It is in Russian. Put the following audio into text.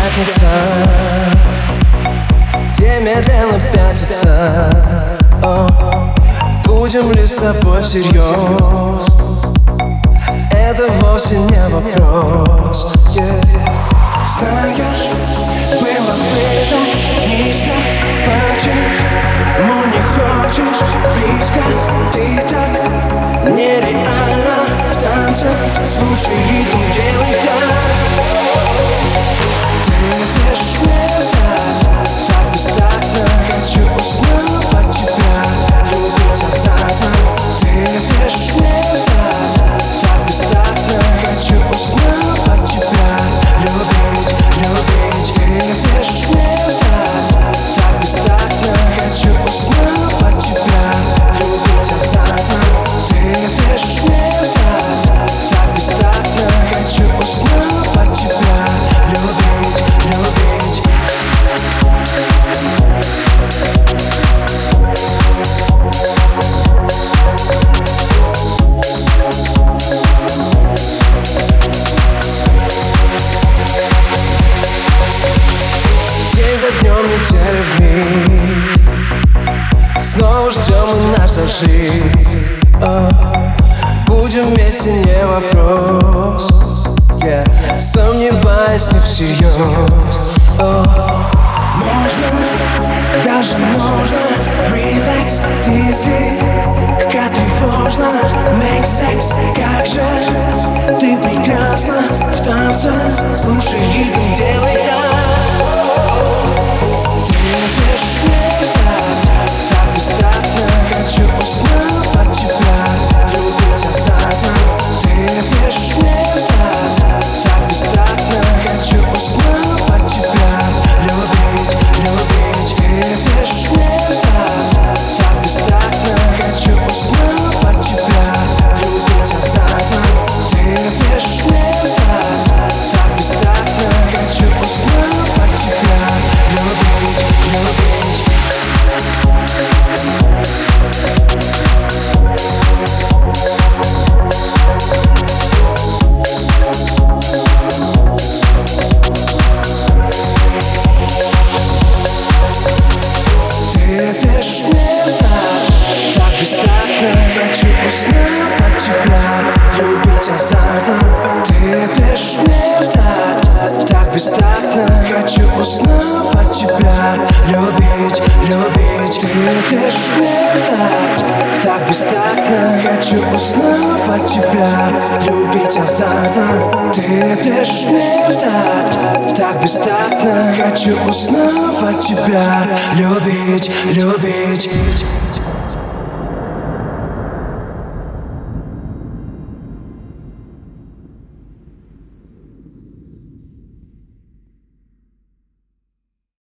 Пятница Где медленно пятится. О, Будем ли с тобой всерьез? Это вовсе не вопрос. Yeah. Знаешь, было бы так низко Почему ну не хочешь близко. Ты так нереально в танце. Слушай ритм, делай неделю в миг. Снова ждем мы наш зажиг Будем вместе, не вопрос. Yeah. Сомневаюсь не всерьез Можно, даже Relax, ты здесь. Как тревожно. Make sex, как же. Ты прекрасна. В танце. Слушай ритм, делай Хочу уснуть от тебя Любить азартно Ты дышишь мне в Так бестактно Хочу уснуть от тебя Любить, любить Ты дышишь мне в Так бестактно Хочу уснуть от тебя. Любить азартно Ты дышишь мне в Так бестактно Хочу уснуть от тебя Любить, любить